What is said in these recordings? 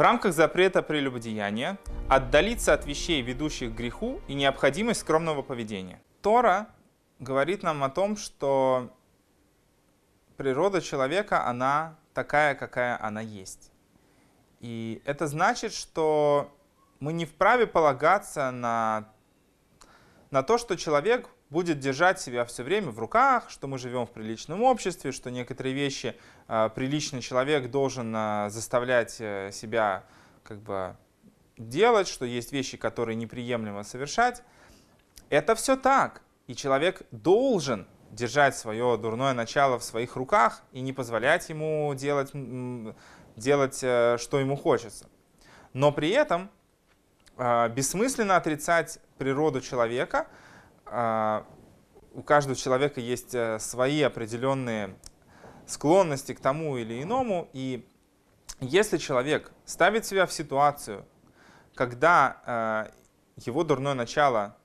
В рамках запрета прелюбодеяния отдалиться от вещей, ведущих к греху, и необходимость скромного поведения. Тора говорит нам о том, что природа человека, она такая, какая она есть. И это значит, что мы не вправе полагаться на, на то, что человек будет держать себя все время в руках, что мы живем в приличном обществе, что некоторые вещи э, приличный человек должен э, заставлять э, себя как бы делать, что есть вещи, которые неприемлемо совершать. Это все так. И человек должен держать свое дурное начало в своих руках и не позволять ему делать, делать что ему хочется. Но при этом бессмысленно отрицать природу человека – а, у каждого человека есть э, свои определенные склонности к тому или иному, и если человек ставит себя в ситуацию, когда э, его дурное начало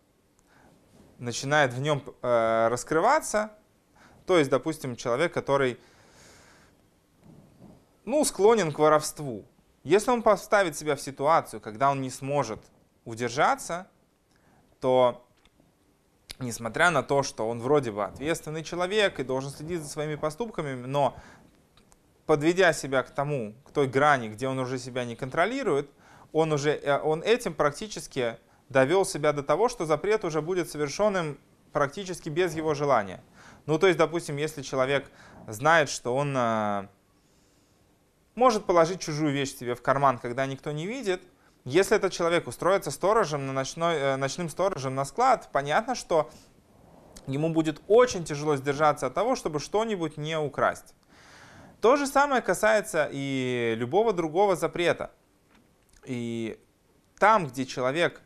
начинает в нем э, раскрываться, то есть, допустим, человек, который ну, склонен к воровству, если он поставит себя в ситуацию, когда он не сможет удержаться, то несмотря на то, что он вроде бы ответственный человек и должен следить за своими поступками, но подведя себя к тому, к той грани, где он уже себя не контролирует, он, уже, э, он этим практически довел себя до того, что запрет уже будет совершенным практически без его желания. Ну, то есть, допустим, если человек знает, что он э, может положить чужую вещь себе в карман, когда никто не видит, если этот человек устроится сторожем на ночной, э, ночным сторожем на склад, понятно, что ему будет очень тяжело сдержаться от того, чтобы что-нибудь не украсть. То же самое касается и любого другого запрета. И там, где человек,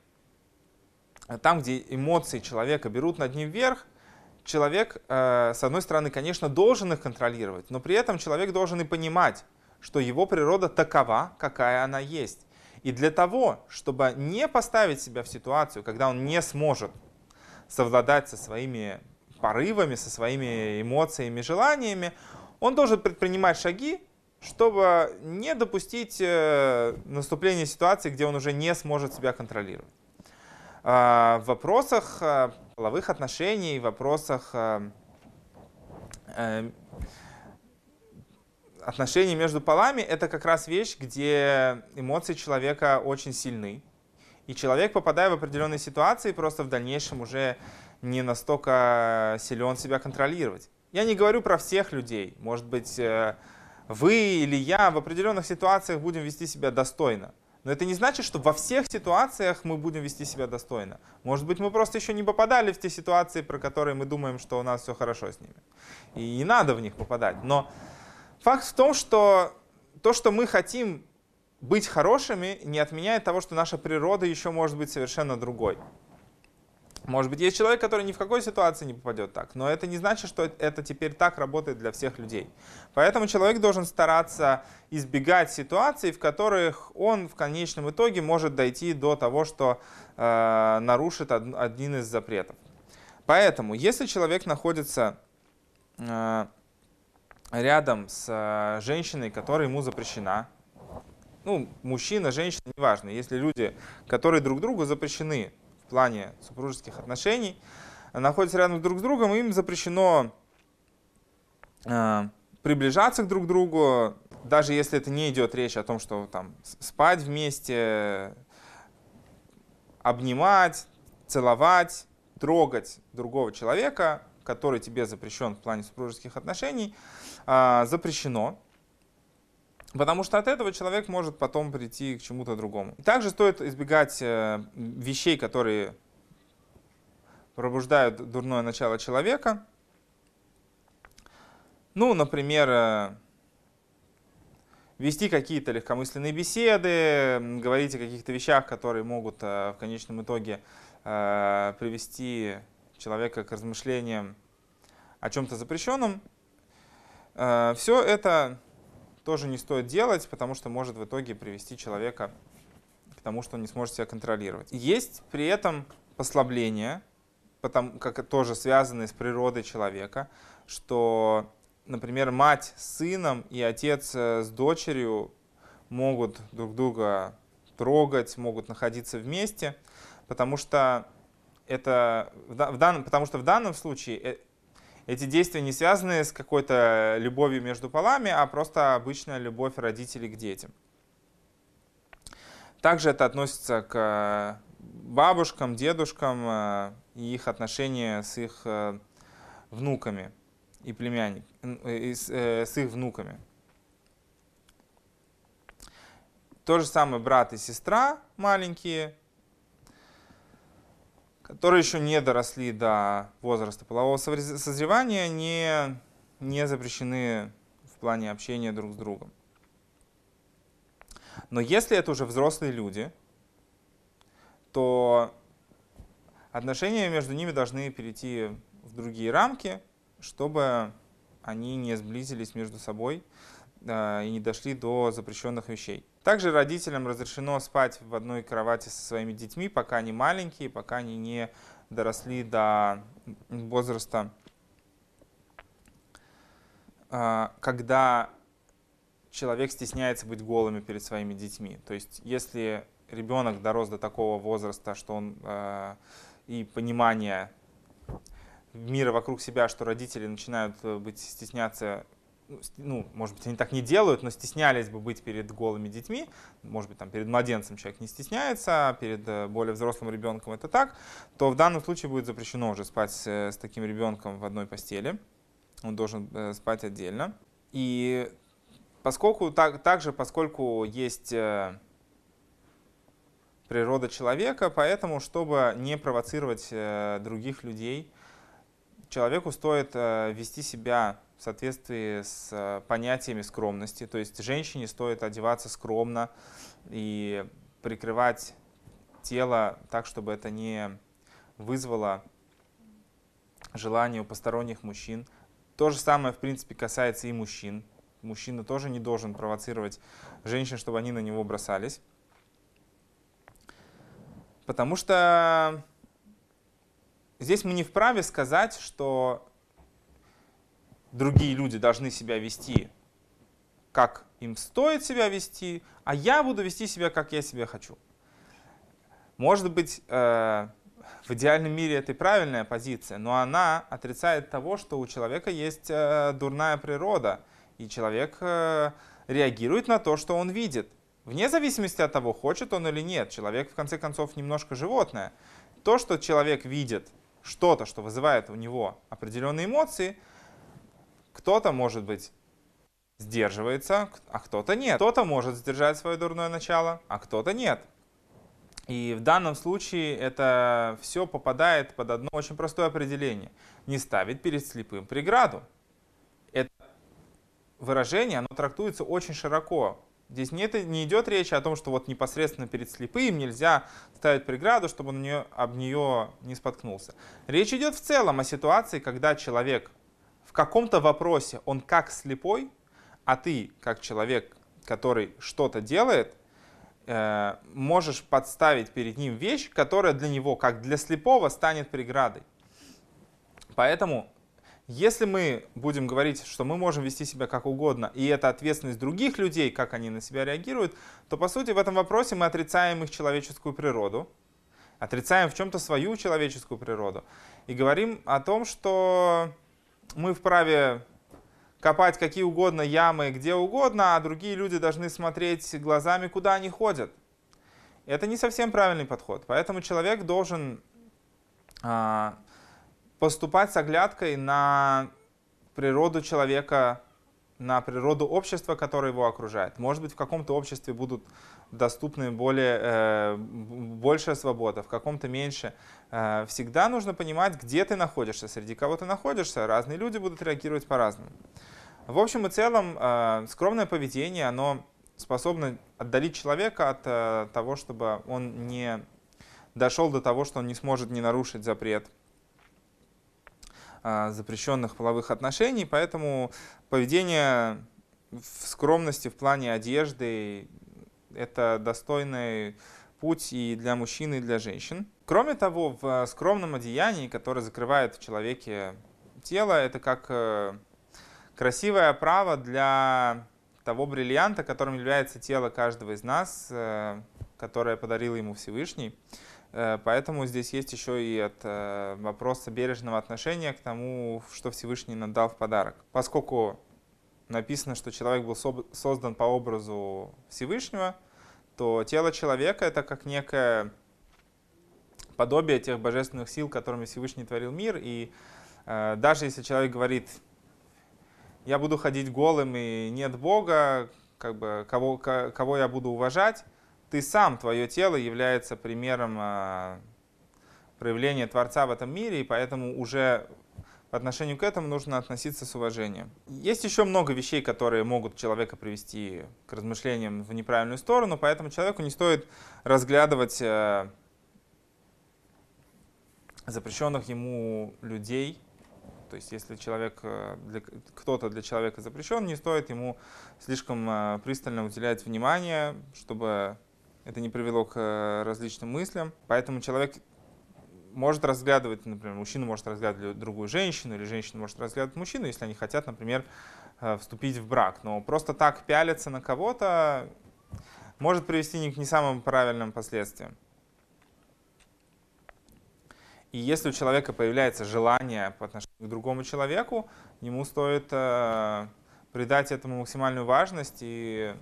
там, где эмоции человека берут над ним вверх, человек, э, с одной стороны, конечно, должен их контролировать, но при этом человек должен и понимать, что его природа такова, какая она есть. И для того, чтобы не поставить себя в ситуацию, когда он не сможет совладать со своими порывами, со своими эмоциями, желаниями, он должен предпринимать шаги, чтобы не допустить э, наступления ситуации, где он уже не сможет себя контролировать. А, в вопросах э, половых отношений, в вопросах э, отношения между полами это как раз вещь, где эмоции человека очень сильны. И человек, попадая в определенные ситуации, просто в дальнейшем уже не настолько силен себя контролировать. Я не говорю про всех людей. Может быть, э, вы или я в определенных ситуациях будем вести себя достойно. Но это не значит, что во всех ситуациях мы будем вести себя достойно. Может быть, мы просто еще не попадали в те ситуации, про которые мы думаем, что у нас все хорошо с ними. И не надо в них попадать. Но Факт в том, что то, что мы хотим быть хорошими, не отменяет того, что наша природа еще может быть совершенно другой. Может быть, есть человек, который ни в какой ситуации не попадет так, но это не значит, что это теперь так работает для всех людей. Поэтому человек должен стараться избегать ситуаций, в которых он в конечном итоге может дойти до того, что э, нарушит од, один из запретов. Поэтому, если человек находится э, рядом с э, женщиной, которая ему запрещена, ну, мужчина, женщина, неважно, если люди, которые друг другу запрещены в плане супружеских отношений, находятся рядом друг с другом, им запрещено э, приближаться к друг другу, даже если это не идет речь о том, что там спать вместе, обнимать, целовать, трогать другого человека, который тебе запрещен в плане супружеских отношений, а, запрещено, потому что от этого человек может потом прийти к чему-то другому. Также стоит избегать э, вещей, которые пробуждают дурное начало человека. Ну, например, э, вести какие-то легкомысленные беседы, говорить о каких-то вещах, которые могут э, в конечном итоге привести человека к размышлениям о чем-то запрещенном. Э, Все это тоже не стоит делать, потому что может в итоге привести человека к тому, что он не сможет себя контролировать. Есть при этом послабление, потому, как тоже связанные с природой человека, что, например, мать с сыном и отец э, с дочерью могут друг друга трогать, могут находиться вместе, потому что это в данном, потому что в данном случае э, эти действия не связаны с какой-то любовью между полами, а просто обычная любовь родителей к детям. Также это относится к бабушкам, дедушкам э, и их отношения с их э, внуками и племянниками, с их внуками. То же самое брат и сестра маленькие, которые еще не доросли до возраста полового созревания, не, не запрещены в плане общения друг с другом. Но если это уже взрослые люди, то отношения между ними должны перейти в другие рамки, чтобы они не сблизились между собой и не дошли до запрещенных вещей. Также родителям разрешено спать в одной кровати со своими детьми, пока они маленькие, пока они не доросли до возраста, а, когда человек стесняется быть голыми перед своими детьми. То есть если ребенок дорос до такого возраста, что он а, и понимание мира вокруг себя, что родители начинают э, быть стесняться ну, ну, может быть, они так не делают, но стеснялись бы быть перед голыми детьми, может быть, там перед младенцем человек не стесняется, а перед э, более взрослым ребенком это так, то в данном случае будет запрещено уже спать с, с таким ребенком в одной постели. Он должен э, спать отдельно. И поскольку так, также, поскольку есть э, природа человека, поэтому, чтобы не провоцировать других людей, человеку стоит вести себя в соответствии с э, понятиями скромности. То есть женщине стоит одеваться скромно и прикрывать тело так, чтобы это не вызвало желание у посторонних мужчин. То же самое, в принципе, касается и мужчин. Мужчина тоже не должен провоцировать женщин, чтобы они на него бросались. Потому что здесь мы не вправе сказать, что другие люди должны себя вести, как им стоит себя вести, а я буду вести себя, как я себя хочу. Может быть, э, в идеальном мире это и правильная позиция, но она отрицает того, что у человека есть э, дурная природа, и человек э, реагирует на то, что он видит. Вне зависимости от того, хочет он или нет. Человек, в конце концов, немножко животное. То, что человек видит, что-то, что вызывает у него определенные эмоции – кто-то, может быть, сдерживается, а кто-то нет. Кто-то может сдержать свое дурное начало, а кто-то нет. И в данном случае это все попадает под одно очень простое определение. Не ставить перед слепым преграду. Это выражение, оно трактуется очень широко. Здесь нет, не идет речи о том, что вот непосредственно перед слепым нельзя ставить преграду, чтобы он нее, об нее не споткнулся. Речь идет в целом о ситуации, когда человек в каком-то вопросе он как слепой, а ты, как человек, который что-то делает, э, можешь подставить перед ним вещь, которая для него, как для слепого, станет преградой. Поэтому, если мы будем говорить, что мы можем вести себя как угодно, и это ответственность других людей, как они на себя реагируют, то, по сути, в этом вопросе мы отрицаем их человеческую природу, отрицаем в чем-то свою человеческую природу, и говорим о том, что мы вправе копать какие угодно ямы, где угодно, а другие люди должны смотреть глазами, куда они ходят. Это не совсем правильный подход. Поэтому человек должен а, поступать с оглядкой на природу человека, на природу общества, которое его окружает. Может быть, в каком-то обществе будут доступны более, э, большая свобода, в каком-то меньше. Э, всегда нужно понимать, где ты находишься, среди кого ты находишься. Разные люди будут реагировать по-разному. В общем и целом, э, скромное поведение, оно способно отдалить человека от э, того, чтобы он не дошел до того, что он не сможет не нарушить запрет запрещенных половых отношений. Поэтому поведение в скромности в плане одежды это достойный путь и для мужчин, и для женщин. Кроме того, в скромном одеянии, которое закрывает в человеке тело, это как э, красивое право для того бриллианта, которым является тело каждого из нас, э, которое подарил ему Всевышний. Э, поэтому здесь есть еще и от э, вопроса бережного отношения к тому, что Всевышний нам дал в подарок. Поскольку написано, что человек был создан по образу Всевышнего, то тело человека это как некое подобие тех божественных сил, которыми Всевышний творил мир. И э, даже если человек говорит, я буду ходить голым и нет Бога, как бы, кого, кого я буду уважать, ты сам, твое тело является примером э, проявления Творца в этом мире, и поэтому уже по отношению к этому нужно относиться с уважением. Есть еще много вещей, которые могут человека привести к размышлениям в неправильную сторону, поэтому человеку не стоит разглядывать э, запрещенных ему людей. То есть если человек, э, кто-то для человека запрещен, не стоит ему слишком э, пристально уделять внимание, чтобы это не привело к различным мыслям. Поэтому человек может разглядывать, например, мужчина может разглядывать другую женщину, или женщина может разглядывать мужчину, если они хотят, например, э, вступить в брак. Но просто так пялиться на кого-то может привести к не самым правильным последствиям. И если у человека появляется желание по отношению к другому человеку, ему стоит э, придать этому максимальную важность и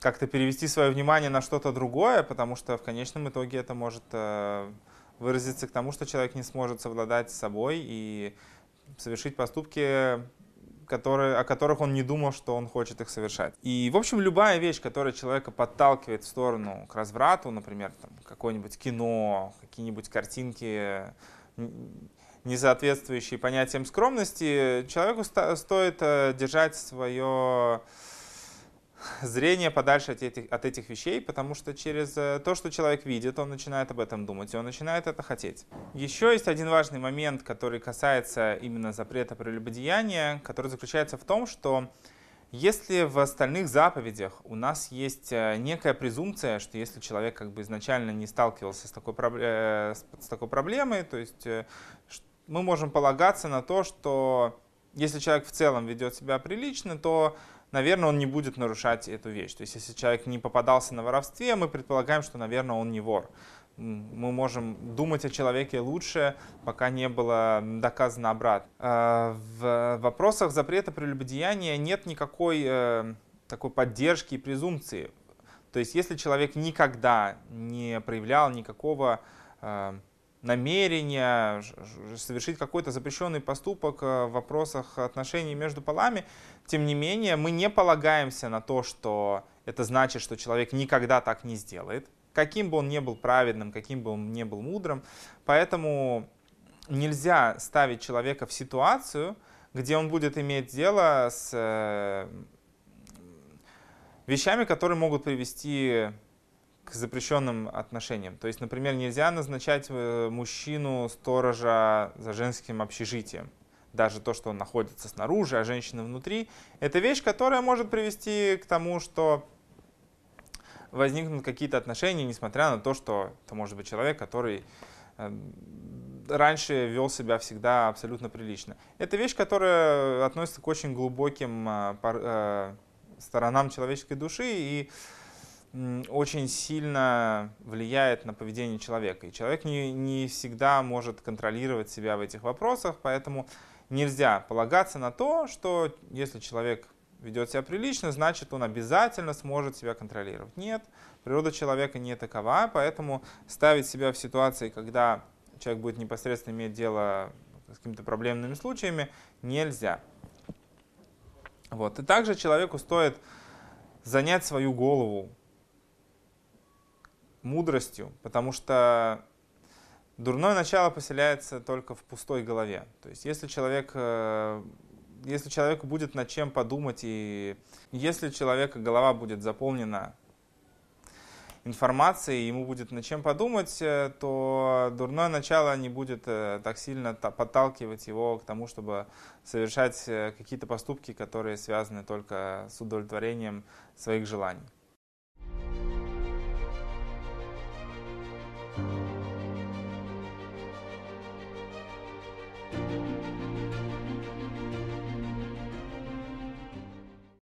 как-то перевести свое внимание на что-то другое, потому что в конечном итоге это может э, выразиться к тому, что человек не сможет совладать с собой и совершить поступки, которые, о которых он не думал, что он хочет их совершать. И, в общем, любая вещь, которая человека подталкивает в сторону к разврату, например, там, какое-нибудь кино, какие-нибудь картинки, не соответствующие понятиям скромности, человеку стоит э, держать свое зрение подальше от этих, от этих вещей, потому что через э, то, что человек видит, он начинает об этом думать, и он начинает это хотеть. Еще есть один важный момент, который касается именно запрета прелюбодеяния, который заключается в том, что если в остальных заповедях у нас есть э, некая презумпция, что если человек как бы изначально не сталкивался с такой, э, с такой проблемой, то есть мы можем полагаться на то, что если человек в целом ведет себя прилично, то наверное, он не будет нарушать эту вещь. То есть, если человек не попадался на воровстве, мы предполагаем, что, наверное, он не вор. Мы можем думать о человеке лучше, пока не было доказано обратно. А, в вопросах запрета прелюбодеяния нет никакой э, такой поддержки и презумпции. То есть, если человек никогда не проявлял никакого э, намерения совершить какой-то запрещенный поступок э, в вопросах отношений между полами, тем не менее мы не полагаемся на то, что это значит, что человек никогда так не сделает, каким бы он ни был праведным, каким бы он ни был мудрым. Поэтому нельзя ставить человека в ситуацию, где он будет иметь дело с э, вещами, которые могут привести к запрещенным отношениям. То есть, например, нельзя назначать э, мужчину сторожа за женским общежитием. Даже то, что он находится снаружи, а женщина внутри. Это вещь, которая может привести к тому, что возникнут какие-то отношения, несмотря на то, что это может быть человек, который э, раньше вел себя всегда абсолютно прилично. Это вещь, которая относится к очень глубоким э, сторонам человеческой души и очень сильно влияет на поведение человека. И человек не, не всегда может контролировать себя в этих вопросах, поэтому нельзя полагаться на то, что если человек ведет себя прилично, значит он обязательно сможет себя контролировать. Нет, природа человека не такова, поэтому ставить себя в ситуации, когда человек будет непосредственно иметь дело с какими-то проблемными случаями, нельзя. Вот. И также человеку стоит занять свою голову мудростью, потому что дурное начало поселяется только в пустой голове. То есть если человек э, если человеку будет над чем подумать, и если человека голова будет заполнена информацией, ему будет над чем подумать, э, то дурное начало не будет э, так сильно подталкивать его к тому, чтобы совершать какие-то поступки, которые связаны только с удовлетворением своих желаний. thank you